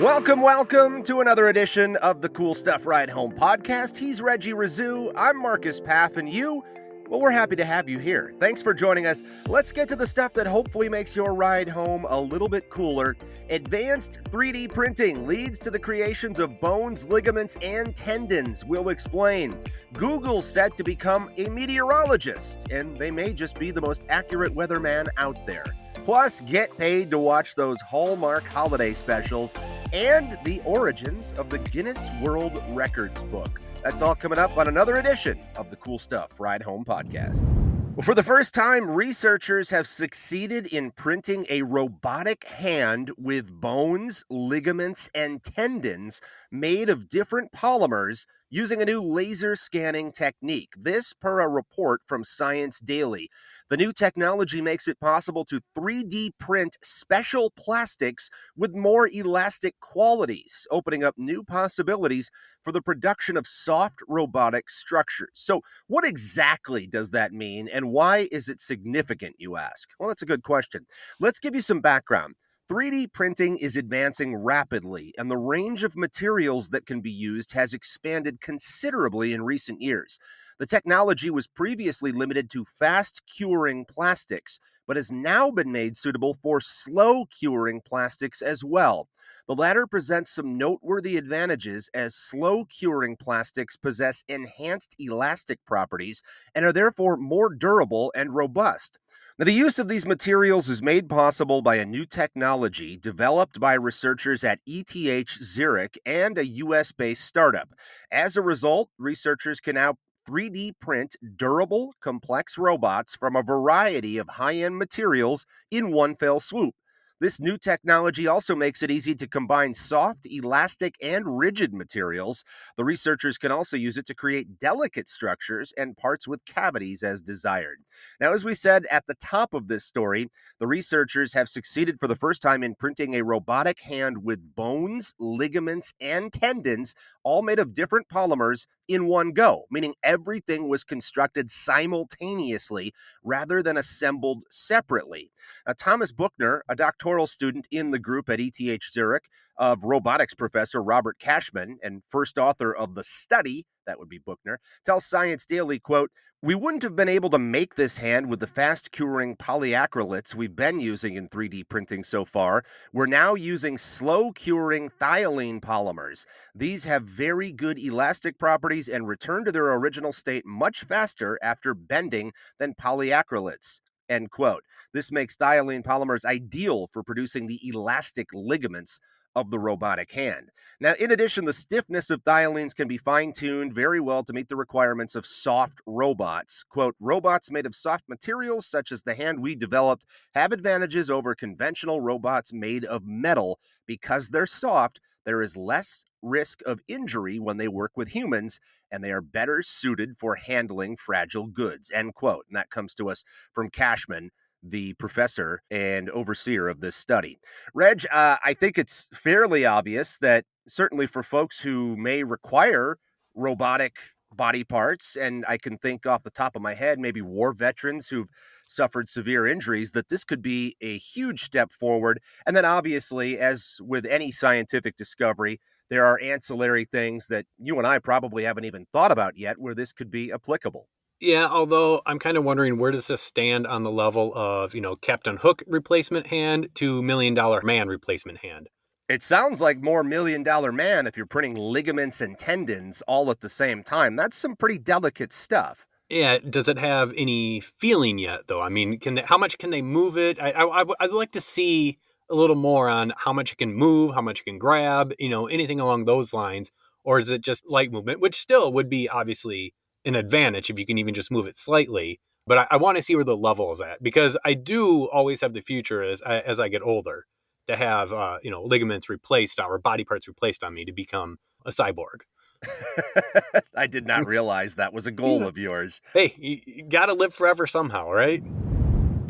Welcome, welcome to another edition of the Cool Stuff Ride Home podcast. He's Reggie Rizzu. I'm Marcus Paff, and you, well, we're happy to have you here. Thanks for joining us. Let's get to the stuff that hopefully makes your ride home a little bit cooler. Advanced 3D printing leads to the creations of bones, ligaments, and tendons. We'll explain. Google's set to become a meteorologist, and they may just be the most accurate weatherman out there. Plus, get paid to watch those Hallmark holiday specials and the origins of the Guinness World Records book. That's all coming up on another edition of the Cool Stuff Ride Home podcast. Well, for the first time, researchers have succeeded in printing a robotic hand with bones, ligaments, and tendons made of different polymers using a new laser scanning technique. This, per a report from Science Daily. The new technology makes it possible to 3D print special plastics with more elastic qualities, opening up new possibilities for the production of soft robotic structures. So, what exactly does that mean, and why is it significant, you ask? Well, that's a good question. Let's give you some background. 3D printing is advancing rapidly, and the range of materials that can be used has expanded considerably in recent years. The technology was previously limited to fast curing plastics, but has now been made suitable for slow curing plastics as well. The latter presents some noteworthy advantages as slow curing plastics possess enhanced elastic properties and are therefore more durable and robust. Now, the use of these materials is made possible by a new technology developed by researchers at ETH Zurich and a US based startup. As a result, researchers can now 3D print durable, complex robots from a variety of high end materials in one fell swoop. This new technology also makes it easy to combine soft, elastic, and rigid materials. The researchers can also use it to create delicate structures and parts with cavities as desired. Now, as we said at the top of this story, the researchers have succeeded for the first time in printing a robotic hand with bones, ligaments, and tendons, all made of different polymers in one go, meaning everything was constructed simultaneously rather than assembled separately. Now, Thomas Buchner, a doctoral student in the group at ETH Zurich of robotics professor Robert Katzschmann and first author of the study, that would be Buchner, tells Science Daily, quote, we wouldn't have been able to make this hand with the fast curing polyacrylates we've been using in 3D printing so far. We're now using slow curing thiolene polymers. These have very good elastic properties and return to their original state much faster after bending than polyacrylates. End quote. This makes thiolene polymers ideal for producing the elastic ligaments of the robotic hand. Now, in addition, the stiffness of thiolenes can be fine tuned very well to meet the requirements of soft robots. Quote, robots made of soft materials, such as the hand we developed, have advantages over conventional robots made of metal. Because they're soft, there is less risk of injury when they work with humans, and they are better suited for handling fragile goods. End quote. And that comes to us from Katzschmann the professor and overseer of this study. Reg, uh, I think it's fairly obvious that certainly for folks who may require robotic body parts, and I can think off the top of my head, maybe war veterans who've suffered severe injuries, that this could be a huge step forward. And then, obviously, as with any scientific discovery, there are ancillary things that you and I probably haven't even thought about yet where this could be applicable. Yeah, although I'm kind of wondering where does this stand on the level of, you know, Captain Hook replacement hand to Million Dollar Man replacement hand? It sounds like more Million Dollar Man if you're printing ligaments and tendons all at the same time. That's some pretty delicate stuff. Yeah, does it have any feeling yet though? I mean, can they, how much can they move it? I, I I'd like to see a little more on how much it can move, how much it can grab, you know, anything along those lines, or is it just light movement, which still would be obviously an advantage if you can even just move it slightly. But I, I want to see where the level is at because I do always have the future as as I get older to have uh, you know ligaments replaced or body parts replaced on me to become a cyborg. I did not realize that was a goal of yours. Hey, you, you got to live forever somehow, right?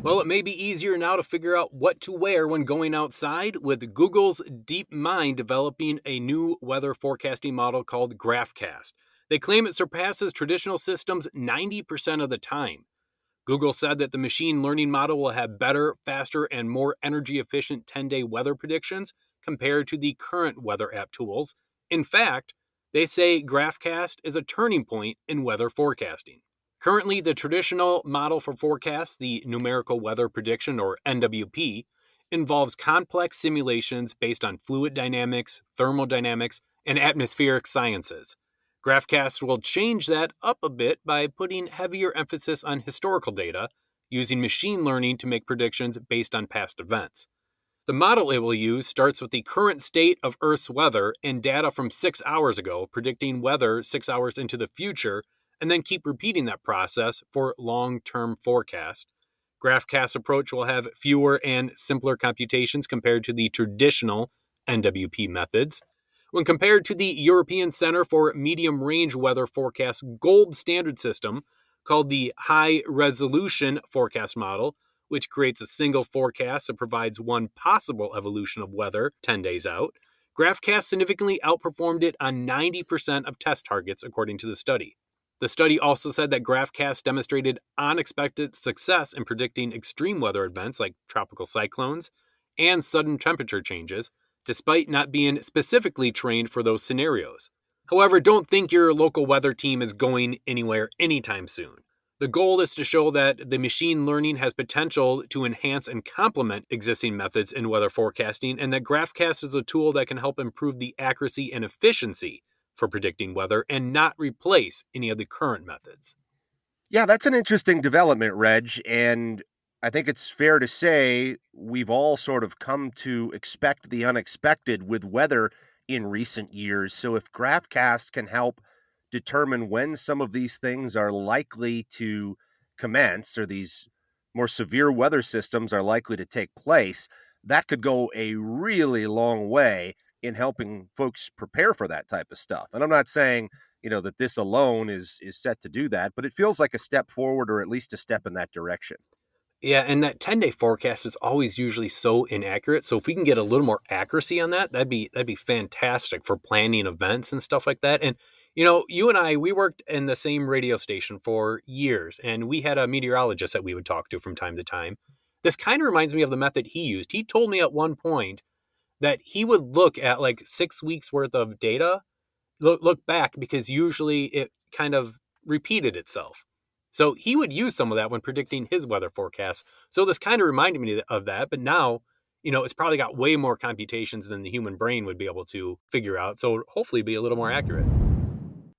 Well, it may be easier now to figure out what to wear when going outside, with Google's DeepMind developing a new weather forecasting model called GraphCast. They claim it surpasses traditional systems 90% of the time. Google said that the machine learning model will have better, faster, and more energy efficient 10 day weather predictions compared to the current weather app tools. In fact, they say GraphCast is a turning point in weather forecasting. Currently, the traditional model for forecasts, the numerical weather prediction or NWP, involves complex simulations based on fluid dynamics, thermodynamics, and atmospheric sciences. GraphCast will change that up a bit by putting heavier emphasis on historical data, using machine learning to make predictions based on past events. The model it will use starts with the current state of Earth's weather and data from six hours ago, predicting weather six hours into the future, and then keep repeating that process for long term forecast. GraphCast's approach will have fewer and simpler computations compared to the traditional NWP methods. When compared to the European Center for Medium Range Weather Forecast gold standard system, called the High Resolution Forecast Model, which creates a single forecast that provides one possible evolution of weather 10 days out, GraphCast significantly outperformed it on 90% of test targets, according to the study. The study also said that GraphCast demonstrated unexpected success in predicting extreme weather events like tropical cyclones and sudden temperature changes, despite not being specifically trained for those scenarios. However, don't think your local weather team is going anywhere anytime soon. The goal is to show that the machine learning has potential to enhance and complement existing methods in weather forecasting, and that GraphCast is a tool that can help improve the accuracy and efficiency for predicting weather and not replace any of the current methods. Yeah, that's an interesting development, Reg. And I think it's fair to say we've all sort of come to expect the unexpected with weather in recent years. So if GraphCast can help determine when some of these things are likely to commence or these more severe weather systems are likely to take place, that could go a really long way in helping folks prepare for that type of stuff. And I'm not saying, you know, that this alone is is set to do that, but it feels like a step forward or at least a step in that direction. Yeah, and that 10 day forecast is always usually so inaccurate. So if we can get a little more accuracy on that, that'd be that'd be fantastic for planning events and stuff like that. And you know, you and I, we worked in the same radio station for years, and we had a meteorologist that we would talk to from time to time. This kind of reminds me of the method he used. He told me at one point that he would look at like six weeks worth of data, look, look back because usually it kind of repeated itself. So he would use some of that when predicting his weather forecasts. So this kind of reminded me of that, but now, you know, it's probably got way more computations than the human brain would be able to figure out. So hopefully be a little more accurate.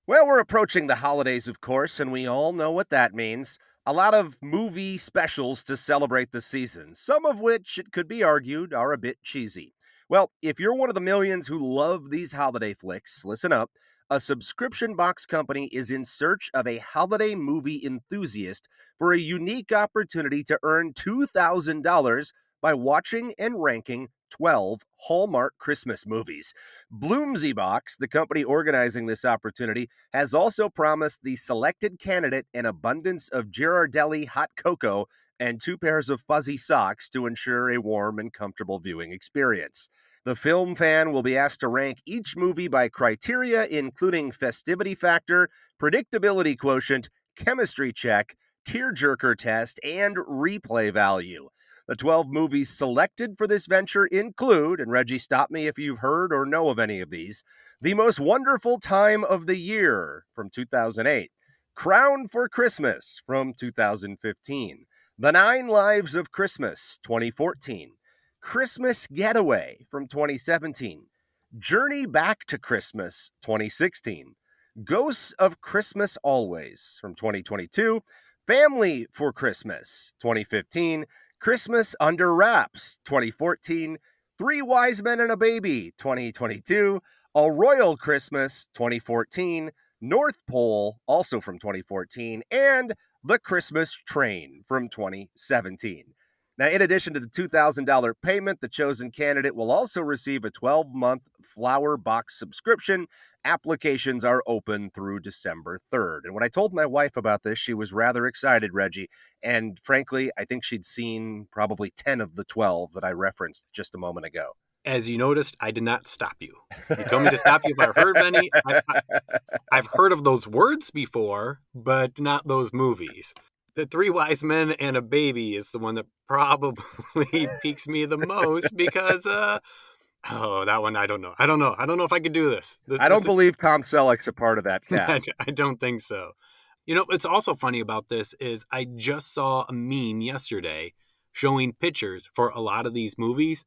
Well, we're approaching the holidays, of course, and we all know what that means. A lot of movie specials to celebrate the season, some of which, it could be argued, are a bit cheesy. Well, if you're one of the millions who love these holiday flicks, listen up a subscription box company is in search of a holiday movie enthusiast for a unique opportunity to earn $2,000 by watching and ranking 12 Hallmark Christmas movies. Bloomsy Box, the company organizing this opportunity, has also promised the selected candidate an abundance of Ghirardelli hot cocoa and two pairs of fuzzy socks to ensure a warm and comfortable viewing experience. The film fan will be asked to rank each movie by criteria including festivity factor, predictability quotient, chemistry check, tearjerker test, and replay value. The 12 movies selected for this venture include, and Reggie, stop me if you've heard or know of any of these The Most Wonderful Time of the Year from 2008, Crown for Christmas from 2015, The Nine Lives of Christmas 2014. Christmas Getaway from 2017, Journey Back to Christmas 2016, Ghosts of Christmas Always from 2022, Family for Christmas 2015, Christmas Under Wraps 2014, Three Wise Men and a Baby 2022, A Royal Christmas 2014, North Pole also from 2014, and The Christmas Train from 2017. Now, in addition to the $2,000 payment, the chosen candidate will also receive a 12 month flower box subscription. Applications are open through December 3rd. And when I told my wife about this, she was rather excited, Reggie. And frankly, I think she'd seen probably 10 of the 12 that I referenced just a moment ago. As you noticed, I did not stop you. You told me to stop you if I heard of any. I, have heard of those words before, but not those movies the three wise men and a baby is the one that probably piques me the most because uh Oh, that one I don't know. I don't know. I don't know if I could do this. this I don't this, believe Tom Selleck's a part of that cast. I, I don't think so. You know, what's also funny about this is I just saw a meme yesterday showing pictures for a lot of these movies.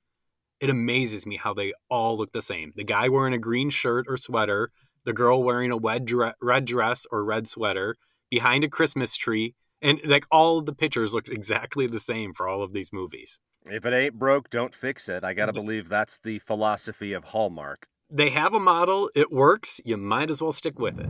It amazes me how they all look the same. The guy wearing a green shirt or sweater, the girl wearing a red dress or red sweater behind a Christmas tree, and like all of the pictures look exactly the same for all of these movies. If it ain't broke, don't fix it. I got to believe that's the philosophy of Hallmark. They have a model, it works, you might as well stick with it.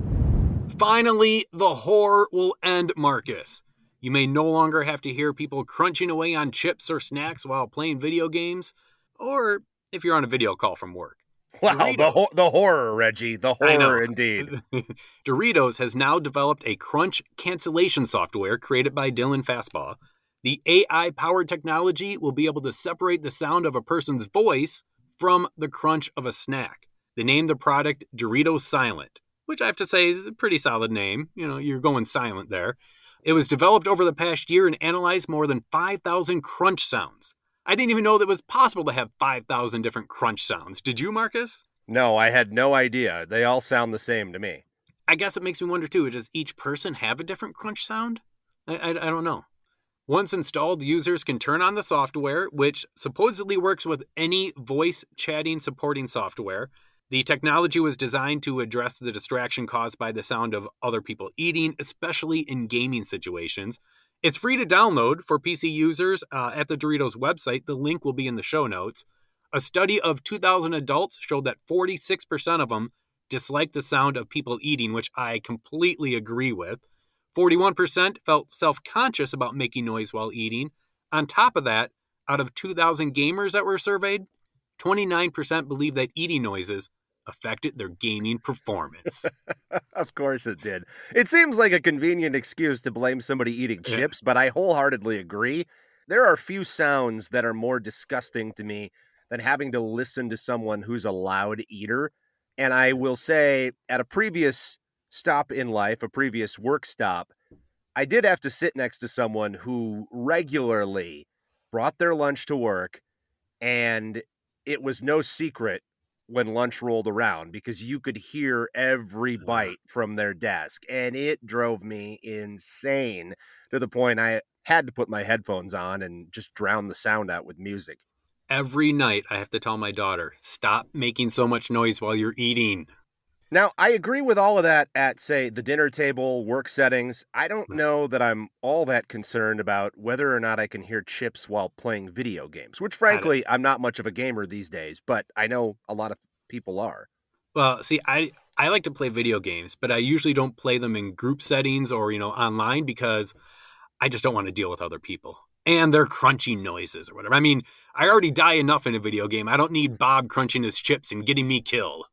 Finally, the horror will end, Marcus. You may no longer have to hear people crunching away on chips or snacks while playing video games, or if you're on a video call from work. Wow, Doritos. the ho- the horror, Reggie, the horror indeed. Doritos has now developed a crunch cancellation software created by Dylan Fastbaugh. The AI powered technology will be able to separate the sound of a person's voice from the crunch of a snack. They named the product Doritos Silent, which I have to say is a pretty solid name. You know, you're going silent there. It was developed over the past year and analyzed more than 5,000 crunch sounds. I didn't even know that it was possible to have 5,000 different crunch sounds. Did you, Marcus? No, I had no idea. They all sound the same to me. I guess it makes me wonder too does each person have a different crunch sound? I, I, I don't know. Once installed, users can turn on the software, which supposedly works with any voice chatting supporting software. The technology was designed to address the distraction caused by the sound of other people eating, especially in gaming situations. It's free to download for PC users uh, at the Doritos website. The link will be in the show notes. A study of 2,000 adults showed that 46% of them dislike the sound of people eating, which I completely agree with. 41% felt self conscious about making noise while eating. On top of that, out of 2,000 gamers that were surveyed, 29% believe that eating noises affected their gaming performance. of course it did. It seems like a convenient excuse to blame somebody eating chips, but I wholeheartedly agree. There are few sounds that are more disgusting to me than having to listen to someone who's a loud eater. And I will say, at a previous stop in life, a previous work stop, I did have to sit next to someone who regularly brought their lunch to work and it was no secret when lunch rolled around because you could hear every bite from their desk and it drove me insane to the point I had to put my headphones on and just drown the sound out with music. Every night I have to tell my daughter, stop making so much noise while you're eating. Now, I agree with all of that at, say, the dinner table, work settings. I don't know that I'm all that concerned about whether or not I can hear chips while playing video games, which, frankly, I'm not much of a gamer these days, but I know a lot of people are. Well, see, I, I like to play video games, but I usually don't play them in group settings or, you know, online because I just don't want to deal with other people and their crunching noises or whatever. I mean, I already die enough in a video game. I don't need Bob crunching his chips and getting me killed.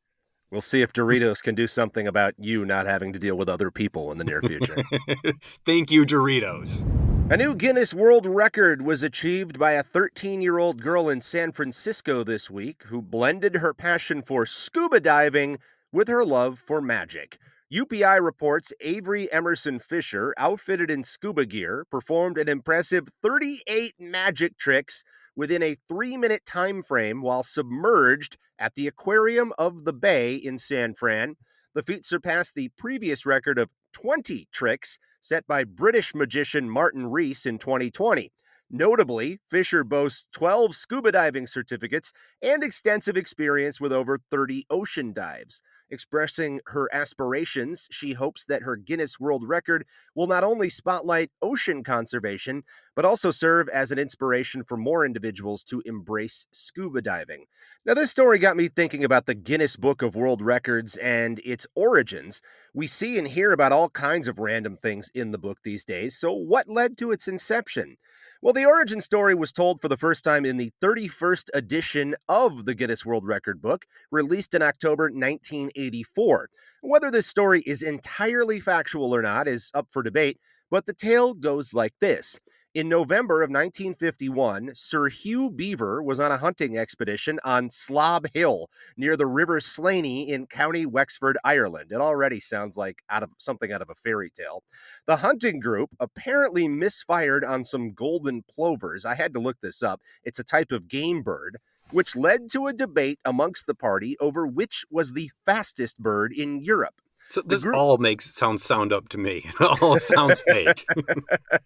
We'll see if Doritos can do something about you not having to deal with other people in the near future. Thank you, Doritos. A new Guinness World Record was achieved by a 13 year old girl in San Francisco this week who blended her passion for scuba diving with her love for magic. UPI reports Avery Emerson Fisher, outfitted in scuba gear, performed an impressive 38 magic tricks within a three minute time frame while submerged at the Aquarium of the Bay in San Fran. The feat surpassed the previous record of 20 tricks set by British magician Martin Rees in 2020. Notably, Fisher boasts 12 scuba diving certificates and extensive experience with over 30 ocean dives. Expressing her aspirations, she hopes that her Guinness World Record will not only spotlight ocean conservation, but also serve as an inspiration for more individuals to embrace scuba diving. Now, this story got me thinking about the Guinness Book of World Records and its origins. We see and hear about all kinds of random things in the book these days, so what led to its inception? Well, the origin story was told for the first time in the 31st edition of the Guinness World Record book, released in October 1984. Whether this story is entirely factual or not is up for debate, but the tale goes like this. In November of 1951, Sir Hugh Beaver was on a hunting expedition on Slob Hill near the River Slaney in County Wexford, Ireland. It already sounds like out of something out of a fairy tale. The hunting group apparently misfired on some golden plovers. I had to look this up. It's a type of game bird. which led to a debate amongst the party over which was the fastest bird in Europe. So this group... all makes sounds sound up to me. All sounds fake.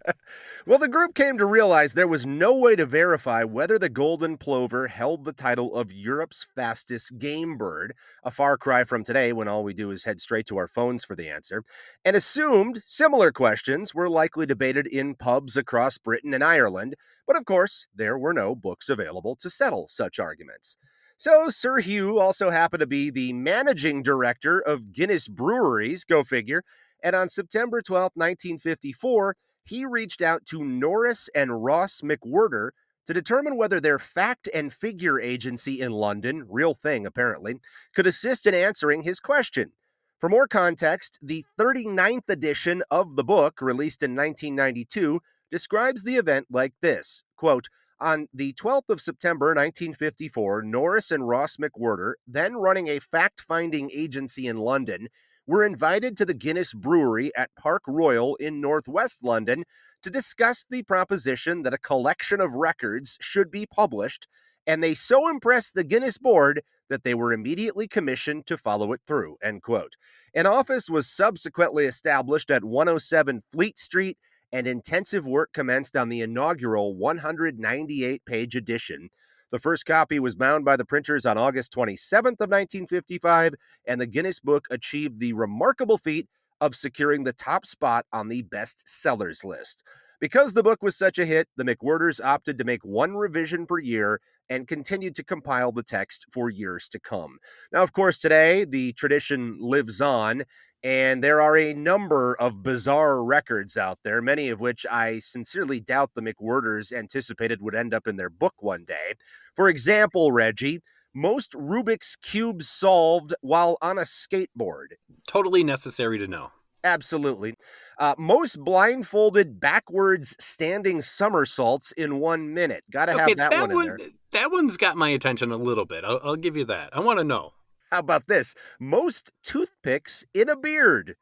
well, the group came to realize there was no way to verify whether the golden plover held the title of Europe's fastest game bird, a far cry from today when all we do is head straight to our phones for the answer, and assumed similar questions were likely debated in pubs across Britain and Ireland, but of course, there were no books available to settle such arguments. So, Sir Hugh also happened to be the managing director of Guinness Breweries, go figure. And on September 12, 1954, he reached out to Norris and Ross McWhirter to determine whether their fact and figure agency in London, real thing apparently, could assist in answering his question. For more context, the 39th edition of the book, released in 1992, describes the event like this quote, on the 12th of September 1954, Norris and Ross McWhirter, then running a fact finding agency in London, were invited to the Guinness Brewery at Park Royal in northwest London to discuss the proposition that a collection of records should be published, and they so impressed the Guinness board that they were immediately commissioned to follow it through. End quote. An office was subsequently established at 107 Fleet Street and intensive work commenced on the inaugural 198 page edition. The first copy was bound by the printers on August 27th of 1955, and the Guinness Book achieved the remarkable feat of securing the top spot on the best sellers list. Because the book was such a hit, the McWhirters opted to make one revision per year and continued to compile the text for years to come. Now, of course, today the tradition lives on, and there are a number of bizarre records out there, many of which I sincerely doubt the McWhirters anticipated would end up in their book one day. For example, Reggie, most Rubik's cubes solved while on a skateboard. Totally necessary to know. Absolutely. Uh, most blindfolded backwards standing somersaults in one minute. Got to okay, have that, that, one in there. That one's got my attention a little bit. I'll, I'll give you that. I want to know. How about this? Most toothpicks in a beard.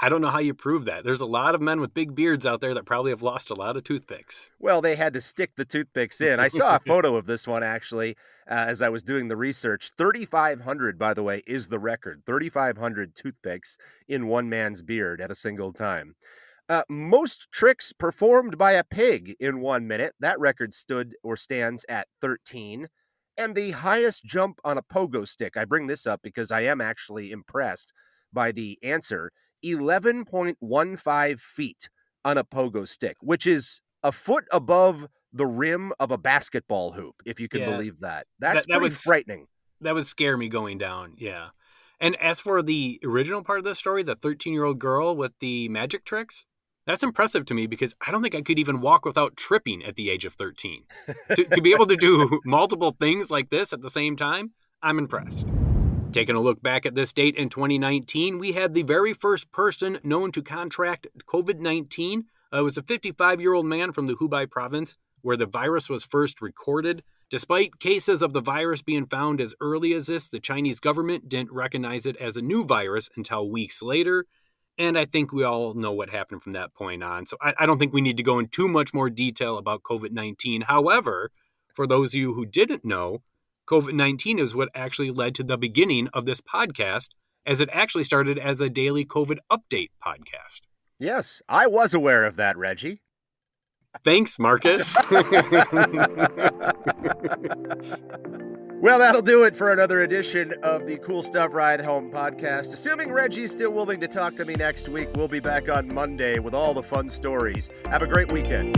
I don't know how you prove that. There's a lot of men with big beards out there that probably have lost a lot of toothpicks. Well, they had to stick the toothpicks in. I saw a photo of this one actually uh, as I was doing the research. 3,500, by the way, is the record. 3,500 toothpicks in one man's beard at a single time. Uh, most tricks performed by a pig in one minute. That record stood or stands at 13 and the highest jump on a pogo stick. I bring this up because I am actually impressed by the answer 11.15 feet on a pogo stick, which is a foot above the rim of a basketball hoop, if you can yeah. believe that. That's that, that pretty would, frightening. That would scare me going down. Yeah. And as for the original part of the story, the 13 year old girl with the magic tricks, that's impressive to me because I don't think I could even walk without tripping at the age of 13. to, to be able to do multiple things like this at the same time, I'm impressed. Taking a look back at this date in 2019, we had the very first person known to contract COVID 19. Uh, it was a 55 year old man from the Hubei province where the virus was first recorded. Despite cases of the virus being found as early as this, the Chinese government didn't recognize it as a new virus until weeks later. And I think we all know what happened from that point on. So I, I don't think we need to go in too much more detail about COVID 19. However, for those of you who didn't know, COVID 19 is what actually led to the beginning of this podcast, as it actually started as a daily COVID update podcast. Yes, I was aware of that, Reggie. Thanks, Marcus. Well, that'll do it for another edition of the Cool Stuff Ride Home podcast. Assuming Reggie's still willing to talk to me next week, we'll be back on Monday with all the fun stories. Have a great weekend.